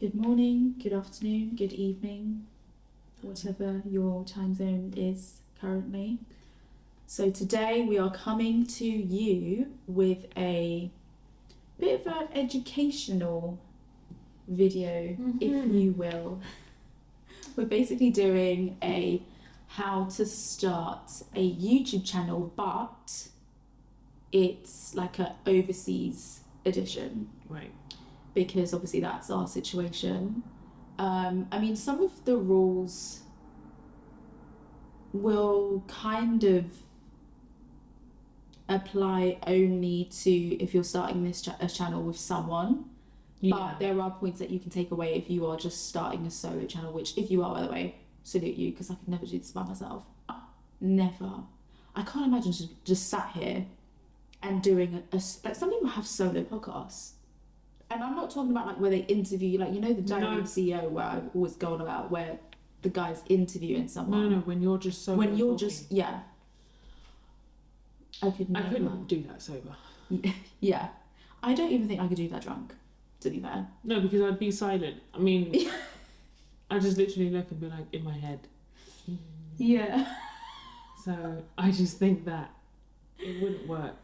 Good morning, good afternoon, good evening, whatever your time zone is currently. So, today we are coming to you with a bit of an educational video, if Mhm. you will. We're basically doing a how to start a YouTube channel, but it's like a overseas edition Right. Because obviously that's our situation. Um, I mean, some of the rules will kind of apply only to if you're starting this cha- a channel with someone, Yeah. but there are points that you can take away if you are just starting a solo channel. Which, if you are, by the way, salute you because I could never do this by myself. Never. I can't imagine just, just sat here and doing a like some people have solo podcasts and I'm not talking about like where they interview, like you know the No. Diary of a CEO where I always go on about where the guy's interviewing no, someone. no, no. When you're just so. when you're just yeah. I could I couldn't do that sober. Yeah, I don't even think I could do that drunk. To be fair. No, because I'd be silent. I mean, I just literally look and be like in my head. Yeah. So I just think that it wouldn't work.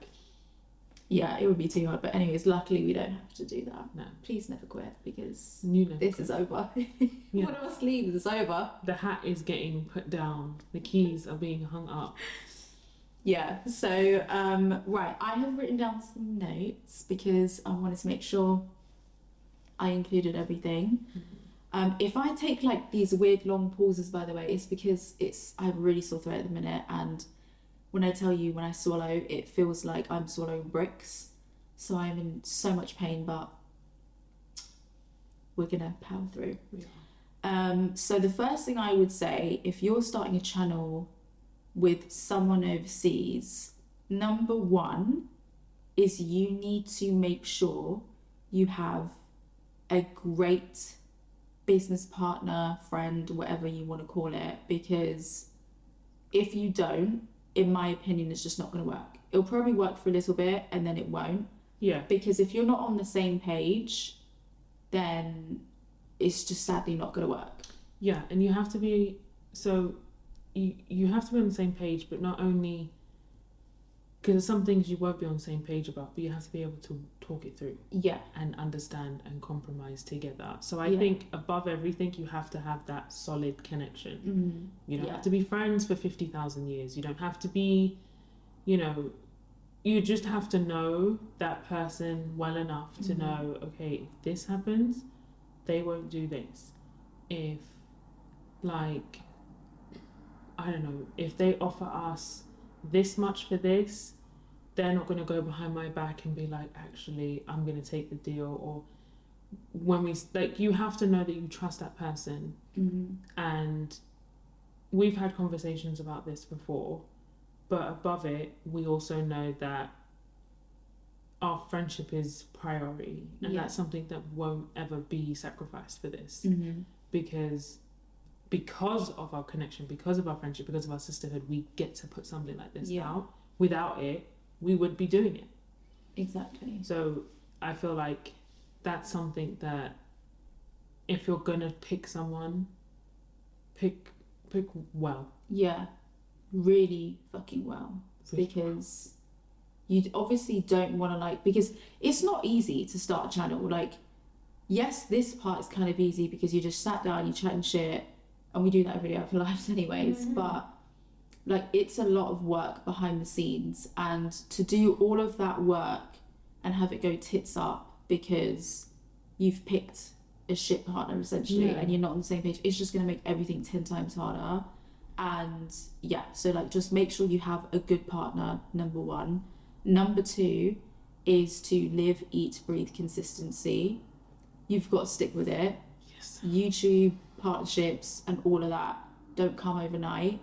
Yeah, it would be too hard. But anyways, luckily we don't have to do that. No. Please never quit because know. this is over. Yeah. One of us leaves, it's over. The hat is getting put down. The keys are being hung up. Yeah, so um, right, I have written down some notes because I wanted to make sure I included everything. Um, if I take like these weird long pauses, by the way, it's because it's I have a really sore throat at the minute, and when I tell you when I swallow, it feels like I'm swallowing bricks. So I'm in so much pain, but we're gonna power through. Yeah. Um, so the first thing I would say, if you're starting a channel with someone overseas, number one is you need to make sure you have a great business partner, friend, whatever you want to call it, because if you don't, in my opinion, it's just not going to work. It'll probably work for a little bit and then it won't Yeah. because if you're not on the same page, then it's just sadly not going to work. Yeah, and you have to be so you you have to be on the same page, but not only because some things you won't be on the same page about, but you have to be able to talk it through Yeah, and understand and compromise together. So I Yeah. think above everything, you have to have that solid connection. mm, You don't Yeah. have to be friends for fifty thousand years. You don't have to be, you know, you just have to know that person well enough to Mhm. know. Okay, if this happens, they won't do this. If, like, I don't know, if they offer us this much for this, they're not going to go behind my back and be like, actually, I'm going to take the deal. Or when we like, you have to know that you trust that person mm, and we've had conversations about this before but above it we also know that our friendship is priority and Yeah. that's something that won't ever be sacrificed for this mm, because because of our connection because of our friendship because of our sisterhood we get to put something like this Yeah. out without it we would be doing it exactly. so I feel like that's something that if you're gonna pick someone, pick pick well. Yeah, really fucking well Really because you obviously don't want to like because it's not easy to start a channel. Like, yes, this part is kind of easy because you just sat down, you chat and shit, and we do that every day of our lives anyways. Mhm. But like, it's a lot of work behind the scenes, and to do all of that work and have it go tits up because you've picked a shit partner essentially Yeah. and you're not on the same page it's just going to make everything 10 times harder and yeah so like just make sure you have a good partner number one number two is to live eat breathe consistency you've got to stick with it Yes. youtube partnerships and all of that don't come overnight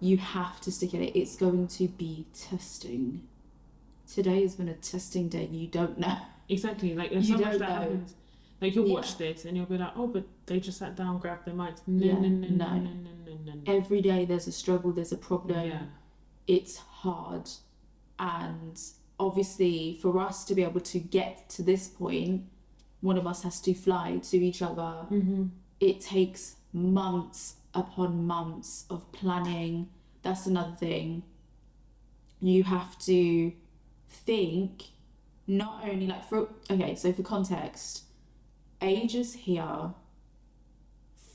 you have to stick at it it's going to be testing today has been a testing day you don't know Exactly. Like there's You so much that know. happens. Like you'll Yeah. watch this and you'll be like, oh, but they just sat down, grabbed their mics. No, Yeah, no, no, no, no. no, no, no, no, no. every day there's a struggle there's a problem Yeah. it's hard and obviously for us to be able to get to this point one of us has to fly to each other. Mm-hmm. It takes months upon months of planning. That's another thing. You have to think not only like for okay, so for context, Age is here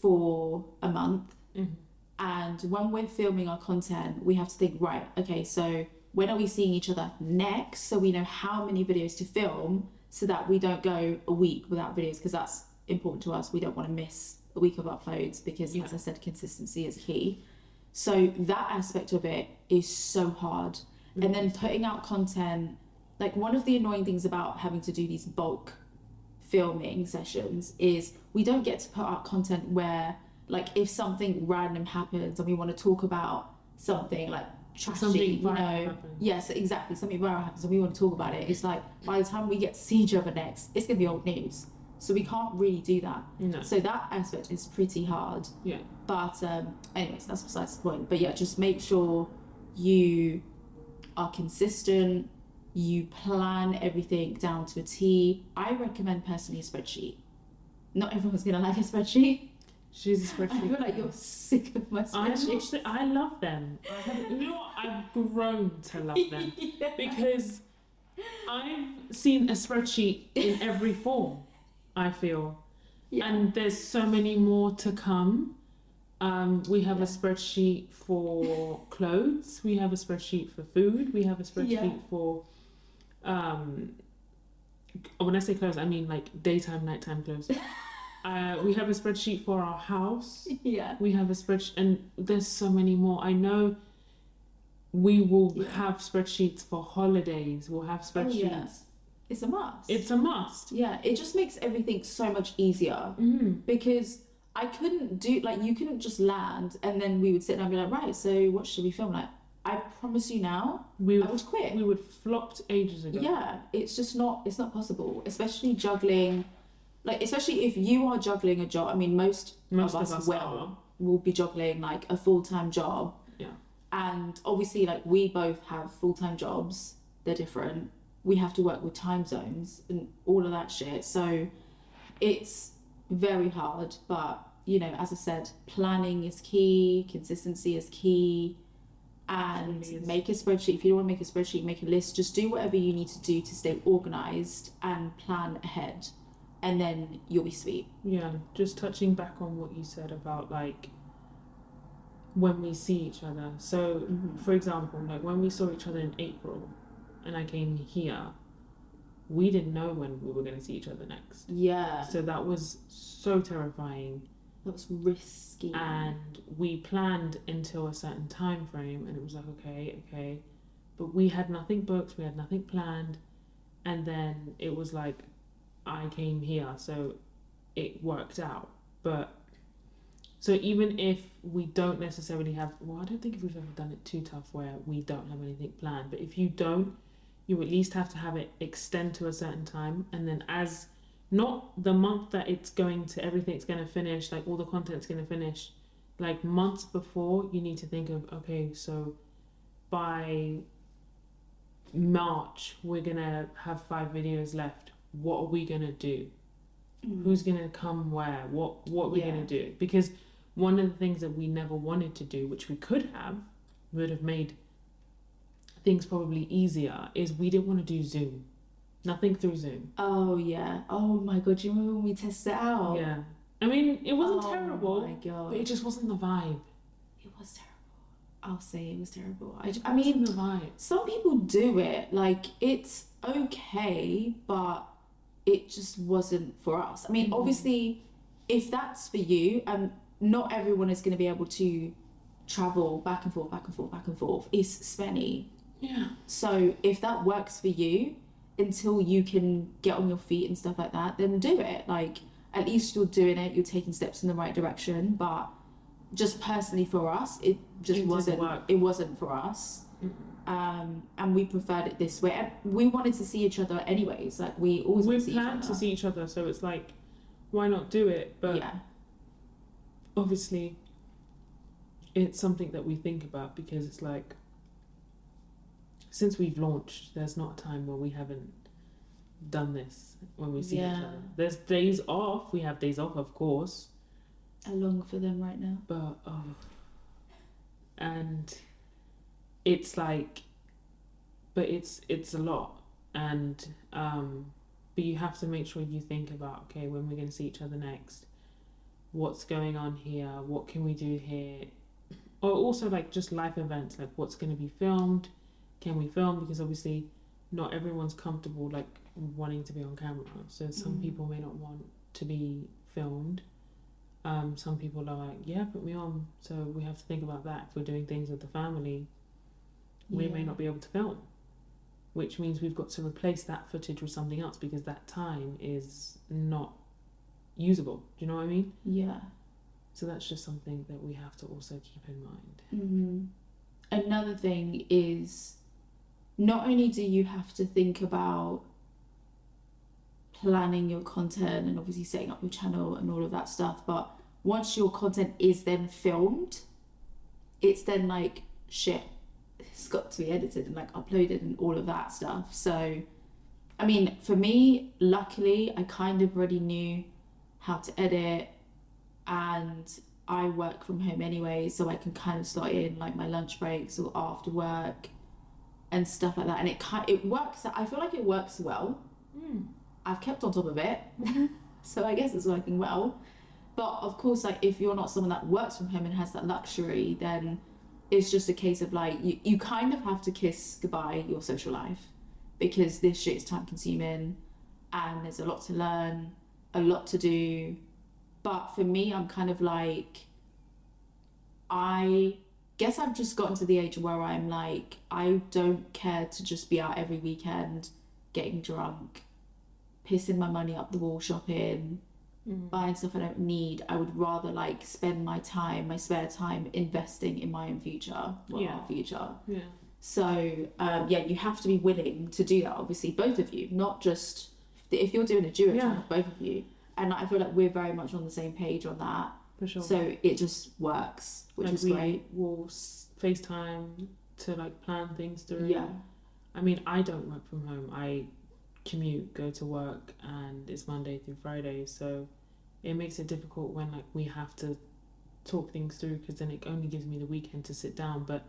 for a month Mhm. and when we're filming our content, we have to think, right, okay, so when are we seeing each other next? So we know how many videos to film so that we don't go a week without videos because that's important to us. We don't want to miss a week of uploads because, Yeah. as I said, consistency is key. So that aspect of it is so hard. Mm-hmm. And then putting out content, like one of the annoying things about having to do these bulk filming sessions is we don't get to put out content where like if something random happens and we want to talk about something like trashy, Something you know, happens. yes, exactly, something viral happens and we want to talk about it. It's like by the time we get to see each other next, it's gonna be old news. So we can't really do that. No. So that aspect is pretty hard. Yeah. But um, anyways, that's besides the point. But yeah, just make sure you are consistent. You plan everything down to a T. I recommend personally a spreadsheet. Not everyone's gonna like a spreadsheet. She's a spreadsheet. I feel like you're sick of my not, spreadsheets. I love them. I have, you know what? I've grown to love them Yeah. because I've seen a spreadsheet in every form. I feel, Yeah. and there's so many more to come. Um, we have Yeah. a spreadsheet for clothes. We have a spreadsheet for food. We have a spreadsheet Yeah. for. Um, when I say clothes, I mean like daytime, nighttime clothes. uh, we have a spreadsheet for our house. yeah. We have a spreadsheet, and there's so many more. I know we will Yeah. have spreadsheets for holidays. We'll have Oh, spreadsheets. It's a must. It's a must. yeah, it just makes everything so much easier. Mm. because I couldn't do like you couldn't just land and then we would sit down and be like, right, so what should we film? Like, I promise you now, We I would would quit. we would flopped ages ago. Yeah, it's just not it's not possible, especially juggling. Like, especially if you are juggling a job. I mean, most Most of of us us will are. will be juggling like a full time job. Yeah. And obviously, like we both have full time jobs. They're different. We have to work with time zones and all of that shit. So it's very hard. But you know, as I said, planning is key. Consistency is key. And Really is. make a spreadsheet. If you don't want to make a spreadsheet, make a list. Just do whatever you need to do to stay organized and plan ahead, and then you'll be sweet. Yeah, just touching back on what you said about like when we see each other. So, Mhm. for example, like when we saw each other in April and I came here, we didn't know when we were going to see each other next. Yeah, So that was so terrifying. that was risky. and we planned until a certain time frame and it was like okay okay but we had nothing booked we had nothing planned and then it was like i came here so it worked out but so even if we don't necessarily have well i don't think if we've ever done it too tough where we don't have anything planned but if you don't you at least have to have it extend to a certain time and then as not the month that it's going to everything's going to finish like all the content's going to finish like months before you need to think of okay so by march we're going to have five videos left what are we going to do Mm. who's going to come where what what are we Yeah. going to do because one of the things that we never wanted to do which we could have would have made things probably easier is we didn't want to do zoom nothing through zoom Oh yeah. Oh my god. Do you remember when we tested it out? yeah i mean it wasn't oh terrible my god. but it just wasn't the vibe It was terrible. I'll say it was terrible. I, I mean, the vibe some people do it. Like it's okay, but it just wasn't for us. I mean, Mhm. obviously, if that's for you, and not everyone is going to be able to travel back and forth, back and forth, back and forth. It's spenny. Yeah So if that works for you until you can get on your feet and stuff like that, then do it. Like at least you're doing it, you're taking steps in the right direction. But just personally for us, it just It wasn't work. it wasn't for us. Um, and we preferred it this way. And we wanted to see each other anyways. Like we always we to see each planned to see each other so it's like why not do it but yeah. obviously it's something that we think about because it's like since we've launched there's not a time where we haven't done this when we see each other. There's days off. We have days off, of course, I long for them right now. but oh, and it's like, but it's it's a lot, and um, but you have to make sure you think about okay when we're going to see each other next, what's going on here, what can we do here, or also like just life events like what's going to be filmed, can we film because obviously not everyone's comfortable like wanting to be on camera, so some Mm. people may not want to be filmed. Um, some people are like, yeah, put me on. So we have to think about that. If we're doing things with the family, we may not be able to film, which means we've got to replace that footage with something else because that time is not usable. Do you know what I mean? Yeah. So that's just something that we have to also keep in mind. hmm Another thing is not only do you have to think about planning your content and obviously setting up your channel and all of that stuff, but once your content is then filmed, it's then like shit, it's got to be edited and like uploaded and all of that stuff. So, I mean, for me, luckily, I kind of already knew how to edit and I work from home anyway, so I can kind of slot in like my lunch breaks or after work and stuff like that. And it kind it works. I feel like it works well. Hmm. I've kept on top of it, mm-hmm. so I guess it's working well. But of course, like if you're not someone that works from home and has that luxury, then it's just a case of like you, you kind of have to kiss goodbye your social life because this shit is time consuming and there's a lot to learn, a lot to do. But for me, I'm kind of like, I guess I've just gotten to the age where I'm like, I don't care to just be out every weekend getting drunk, pissing my money up the wall shopping, buying stuff I don't need. I would rather like spend my time, my spare time, investing in my own future, well, Yeah. our future. Yeah. So um, yeah, you have to be willing to do that. Obviously, both of you, not just if you're doing a duo Yeah. both of you. And I feel like we're very much on the same page on that. For sure. So it just works, which Like, is we great. will s- FaceTime to like plan things through. Yeah, I mean, I don't work from home. I commute, go to work, and it's Monday through Friday. So it makes it difficult when like we have to talk things through because then it only gives me the weekend to sit down. But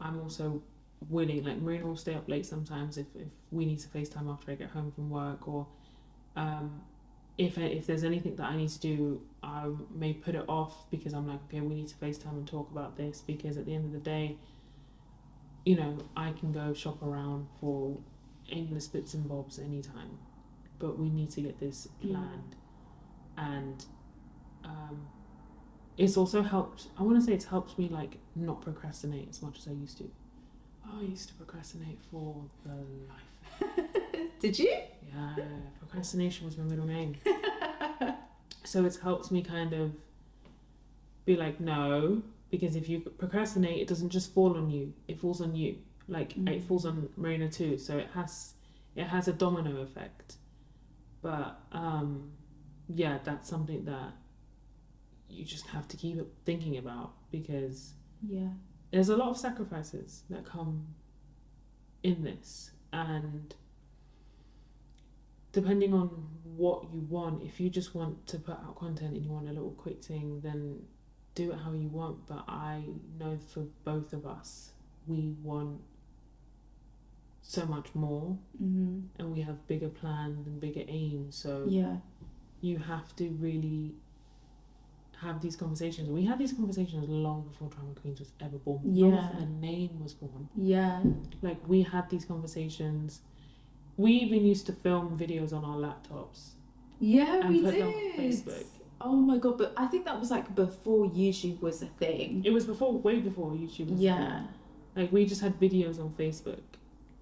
I'm also willing. Like Marina will stay up late sometimes if if we need to FaceTime after I get home from work or. Um, if if there's anything that I need to do, I may put it off because I'm like, okay, we need to FaceTime and talk about this because at the end of the day, you know, I can go shop around for endless bits and bobs anytime, but we need to get this Mm. planned, and um, it's also helped. I want to say it's helped me like not procrastinate as much as I used to. Oh, I used to procrastinate for the life. did you? Yeah, procrastination was my middle name. so it's helped me kind of be like, no, because if you procrastinate, it doesn't just fall on you; it falls on you. Like Mm. it falls on Marina too. So it has it has a domino effect. But um, yeah, that's something that you just have to keep thinking about because Yeah. there's a lot of sacrifices that come in this and depending on what you want if you just want to put out content and you want a little quick thing then do it how you want but i know for both of us we want so much more hmm and we have bigger plans and bigger aims so Yeah. you have to really have these conversations. We had these conversations long before Drama Queens was ever born. Long Yeah. before the name was born. Yeah. Like we had these conversations. We even used to film videos on our laptops Yeah, we did. them on Facebook. Oh my god! But I think that was like before YouTube was a thing. It was before, way before YouTube. Was Yeah. Like we just had videos on Facebook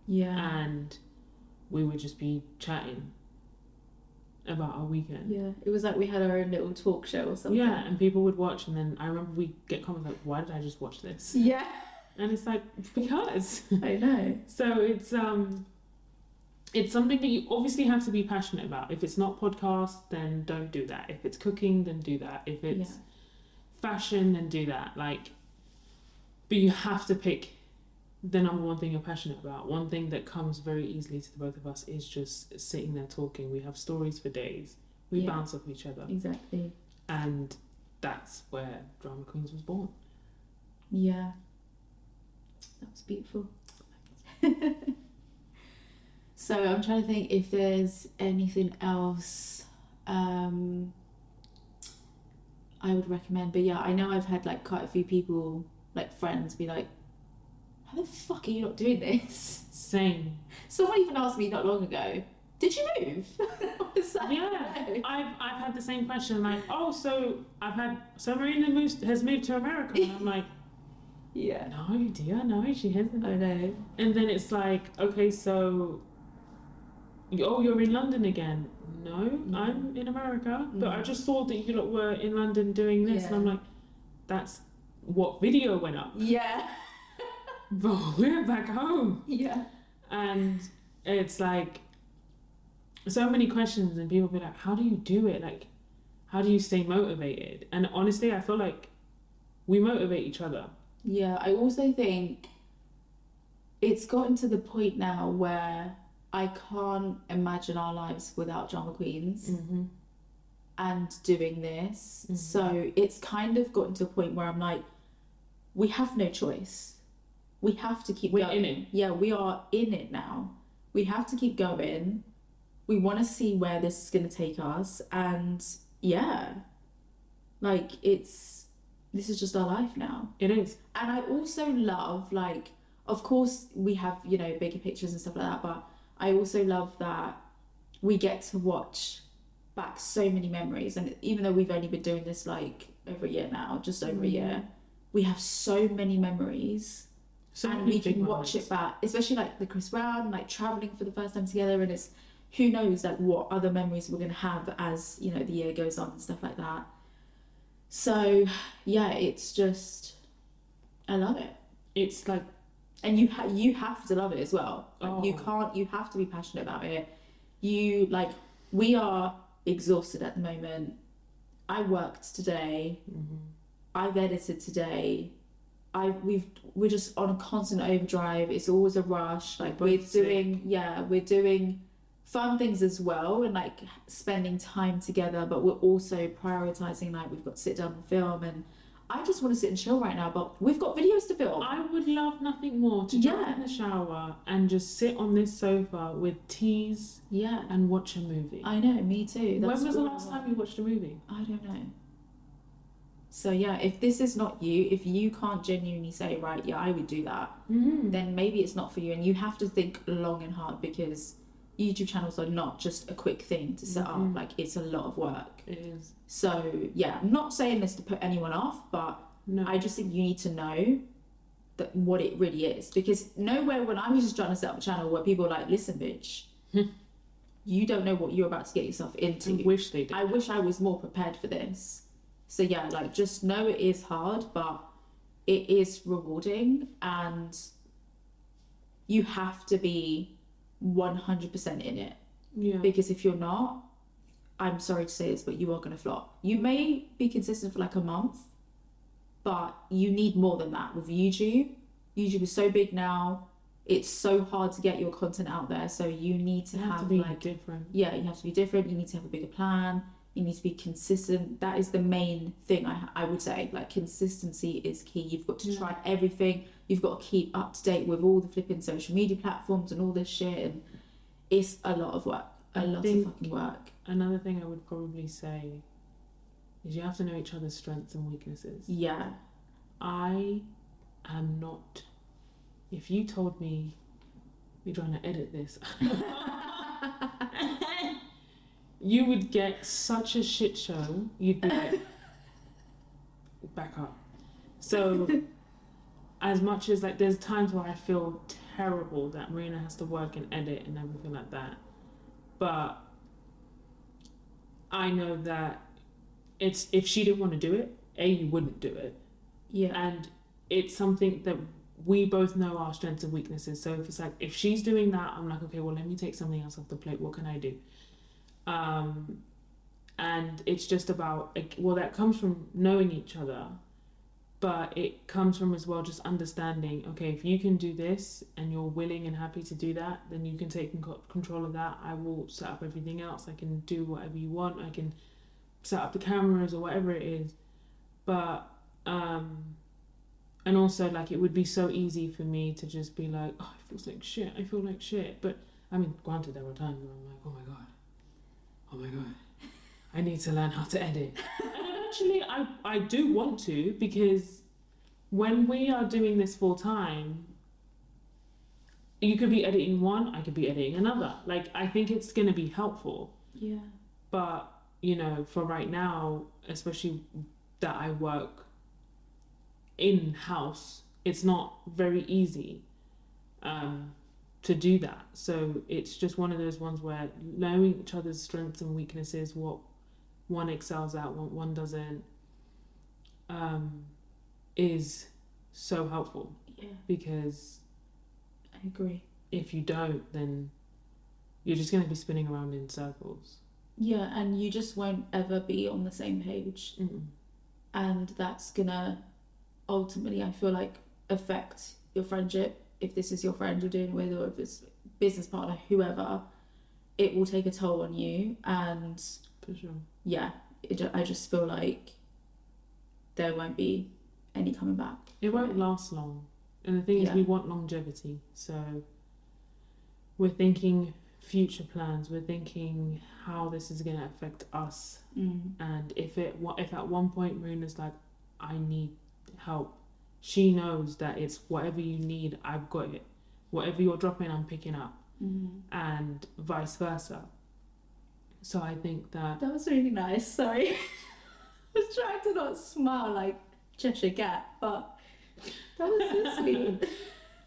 Yeah. and we would just be chatting about our weekend. Yeah. It was like we had our own little talk show or something. Yeah, and people would watch, and then I remember we get comments like, "Why did I just watch this?" Yeah. And it's like because. I know. So it's um it's something that you obviously have to be passionate about. If it's not podcast, then don't do that. If it's cooking, then do that. If it's Yeah. fashion, then do that. Like but you have to pick the number one thing you're passionate about. One thing that comes very easily to the both of us is just sitting there talking. We have stories for days. We Yeah. bounce off each other, Exactly. and that's where Drama Queens was born. Yeah. That was beautiful. so I'm trying to think if there's anything else um, I would recommend. But yeah, I know I've had like quite a few people, like friends, be like, "How the fuck are you not doing this?" Same. Someone even asked me not long ago, "Did you move?" I was like, Yeah, I've I've had the same question. Like, oh, so I've had so Marina moves has moved to America, and I'm like, Yeah. no, dear, no, she hasn't. I know. And then it's like, okay, so, oh, you're in London again. No, Mm. I'm in America, but I Mm. just saw that you lot were in London doing this, and I'm like, that's what video went up. Yeah. But we're back home, Yeah. and it's like so many questions, and people be like, how do you do it? Like, how do you stay motivated? And honestly, I feel like we motivate each other. Yeah, I also think it's gotten to the point now where I can't imagine our lives without drama queens Mm-hmm. and doing this. Mhm. So it's kind of gotten to a point where I'm like, we have no choice. We have to keep We're going. in it. Yeah, we are in it now. We have to keep going. We want to see where this is going to take us. And yeah, like it's, this is just our life now. It is. And I also love, like, of course, we have, you know, bigger pictures and stuff like that, but I also love that we get to watch back so many memories. And even though we've only been doing this like over a year now, just over a Mm. year, we have so many memories So and we can watch moments. it back, especially like the Chris Brown, like traveling for the first time together. And it's who knows, like, what other memories we're going to have as, you know, the year goes on and stuff like that. So, yeah, it's just, I love it It's like and you ha- you have to love it as well. Like, You Oh. can't. You have to be passionate about it. You like we are exhausted at the moment. I worked today. Mm-hmm. I've edited today. I we've we're just on a constant overdrive. It's always a rush. Like we're sick. doing yeah, we're doing fun things as well and like spending time together, but we're also prioritizing like we've got to sit down and film and I just want to sit and chill right now, but we've got videos to film. I would love nothing more to jump Yeah. in the shower and just sit on this sofa with teas Yeah. and watch a movie. I know, me too. when was the last time you watched a movie? I don't know. So yeah, if this is not you, if you can't genuinely say, right, yeah, I would do that, Mm-hmm. then maybe it's not for you, and you have to think long and hard because YouTube channels are not just a quick thing to set Mhm. up. Like it's a lot of work. It is. So yeah, I'm not saying this to put anyone off, but No. I just think you need to know that what it really is because nowhere when I was just trying to set up a channel where people are like, listen, bitch, you don't know what you're about to get yourself into. I wish they did. I wish I was more prepared for this. So yeah, like just know it is hard, but it is rewarding and you have to be 100% in it yeah. because if you're not, I'm sorry to say this, but you are going to flop. You may be consistent for like a month, but you need more than that with YouTube. YouTube is so big now. It's so hard to get your content out there, so you need to You have, have to like different. yeah, you have to be different. You need to have a bigger plan. You need to be consistent. That is the main thing I, I would say. Like consistency is key. You've got to Yeah. try everything. You've got to keep up to date with all the flipping social media platforms and all this shit. And it's a lot of work. A I lot of fucking work. Another thing I would probably say is you have to know each other's strengths and weaknesses. Yeah. I am not. If you told me you're trying to edit this, you would get such a shit show. You'd be like, back up. So, as much as like, there's times where I feel terrible that Marina has to work and edit and everything like that, but I know that it's if she didn't want to do it, a you wouldn't do it Yeah. and it's something that we both know our strengths and weaknesses. So if it's like if she's doing that, I'm like, okay, well let me take something else off the plate. What can I do? Um, and it's just about well that comes from knowing each other, but it comes from as well just understanding okay if you can do this and you're willing and happy to do that then you can take control of that. I will set up everything else. I can do whatever you want. I can set up the cameras or whatever it is. But um and also like it would be so easy for me to just be like oh it feels like shit. I feel like shit. But i mean granted there were times where i'm like oh my god oh my god. I need to learn how to edit. And actually i i do want to because when we are doing this full time you could be editing one i could be editing another. Like i think it's going to be helpful. Yeah. but you know for right now especially that i work in house it's not very easy. Um to do that so it's just one of those ones where knowing each other's strengths and weaknesses what one excels at what one doesn't um is so helpful Yeah. because I agree. if you don't then you're just going to be spinning around in circles Yeah, and you just won't ever be on the same page. Mm-mm. and that's gonna ultimately i feel like affect your friendship if this is your friend you're doing it with or if it's business partner whoever it will take a toll on you and for sure yeah it, i just feel like there won't be any coming back It won't last long. And the thing is, we want longevity. So we're thinking future plans. We're thinking how this is going to affect us. mm. And if it, if at one point Marina's like, I need help, she knows that it's whatever you need, I've got it. Whatever you're dropping, I'm picking up, Mm. and vice versa. So I think that that was really nice sorry i was trying to not smile like cheshire cat but that was so sweet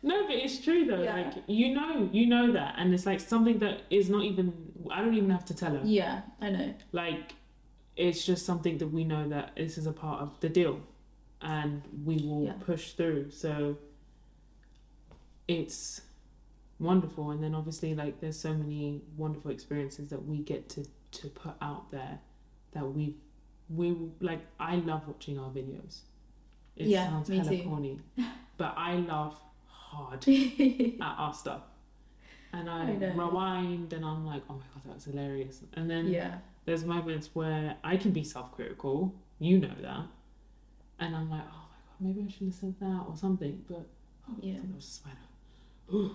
No, but it's true though. Yeah. Like you know, you know that, and it's like something that is not even. I don't even have to tell her. yeah i know Like, it's just something that we know that this is a part of the deal, and we will Yeah. push through. So it's wonderful, and then obviously, like, there's so many wonderful experiences that we get to to put out there that we we like. I love watching our videos. It Yeah, sounds me hella too. corny, but I laugh hard at our stuff. And I, I rewind and I'm like, oh my god, that was hilarious. And then yeah. there's moments where I can be self critical, you know that. And I'm like, oh my god, maybe I should have said that or something. But oh, Yeah. I thought that was a spider. Ooh.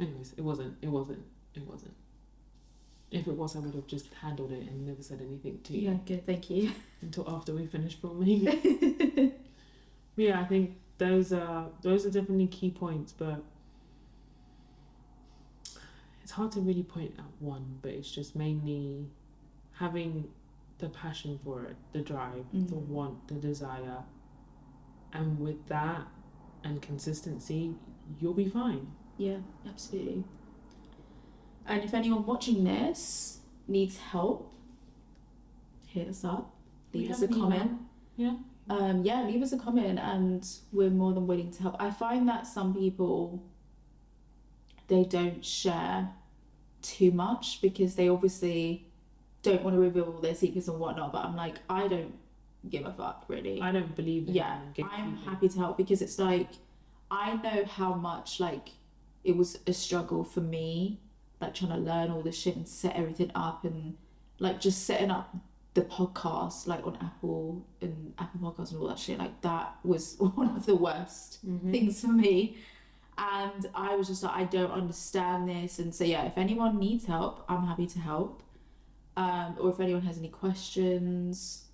Anyways, it wasn't, it wasn't, it wasn't. If it was, I would have just handled it and never said anything to you yeah good thank you until after we finished filming. Yeah, I think those are those are definitely key points, but it's hard to really point out one, but it's just mainly having the passion for it, the drive, the Mhm. want, the desire. And with that and consistency, you'll be fine. Yeah, absolutely. And if anyone watching this needs help, hit us up. We Leave us a an email. comment. Yeah. Um, yeah, leave us a comment, and we're more than willing to help. I find that some people they don't share too much because they obviously don't want to reveal all their secrets and whatnot. But I'm like, I don't give a fuck really. I don't believe yeah i'm happy to help because it's like i know how much like it was a struggle for me like trying to learn all this shit and set everything up and like just setting up the podcast like on apple and apple podcasts and all that shit like that was one of the worst Mhm. things for me and i was just like i don't understand this and so yeah if anyone needs help i'm happy to help um, or if anyone has any questions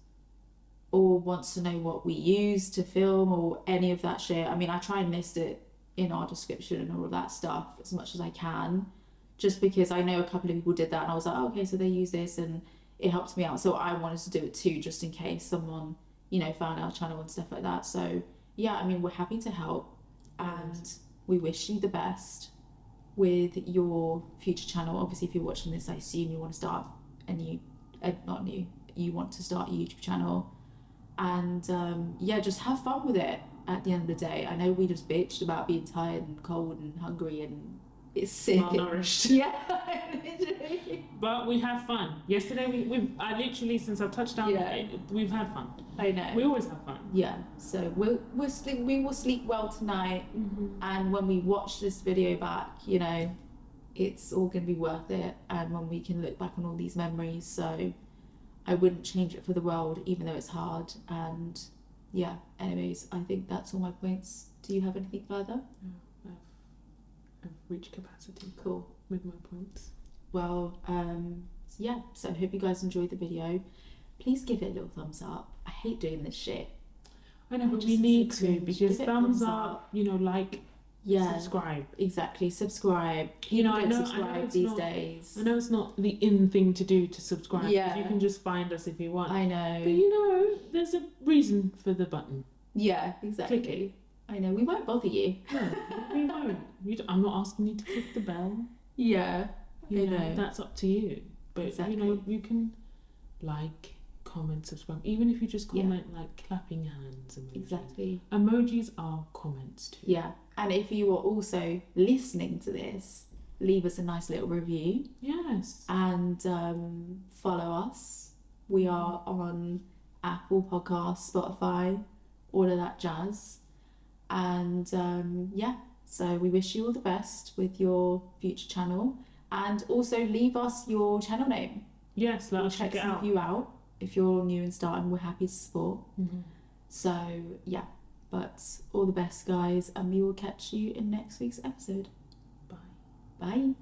or wants to know what we use to film or any of that shit i mean i try and list it in our description and all of that stuff as much as i can just because i know a couple of people did that and i was like oh, okay so they use this and it helped me out. So i wanted to do it too just in case someone you know found our channel and stuff like that. So yeah i mean we're happy to help and we wish you the best with your future channel. Obviously if you're watching this i assume you want to start a new uh, not new you want to start a youtube channel and um, yeah just have fun with it at the end of the day i know we just bitched about being tired and cold and hungry and it's sick. malnourished. Yeah. But we have fun. Yesterday, we, we've I literally since I've touched down, Yeah. we've had fun. I know. We always have fun. yeah. So we'll we'll sleep. We will sleep well tonight. And when we watch this video back, you know, it's all going to be worth it. And when we can look back on all these memories, so I wouldn't change it for the world, even though it's hard. And yeah, anyways, I think that's all my points. Do you have anything further? I've, I've reached capacity Cool. with my points. Well, um, yeah, so I hope you guys enjoyed the video. Please give it a little thumbs up. I hate doing this shit. I know, but we need to because thumbs thumbs up, you know, like, Yeah, subscribe. exactly. Subscribe. You know, I know- I know it's these not- days. I know it's not the in thing to do to subscribe Yeah. You can just find us if you want. I know. But you know, there's a reason for the button. Yeah, exactly. Click it. I know. We won't bother you. No, we won't. You I'm not asking you to click the bell. Yeah. You I know, know. that's up to you. But Exactly. you know, you can like, comment, subscribe. Even if you just Yeah. comment like clapping hands. Exactly. Emojis are comments too. Yeah. And if you are also listening to this, leave us a nice little review Yes. and um, follow us. We are on Apple Podcasts, Spotify, all of that jazz. And um, yeah, so we wish you all the best with your future channel. And also leave us your channel name. Yes, let We'll us check it out. you out. If you're new and starting, we're happy to support. Mhm. So yeah, but all the best, guys, and we will catch you in next week's episode. Bye. Bye.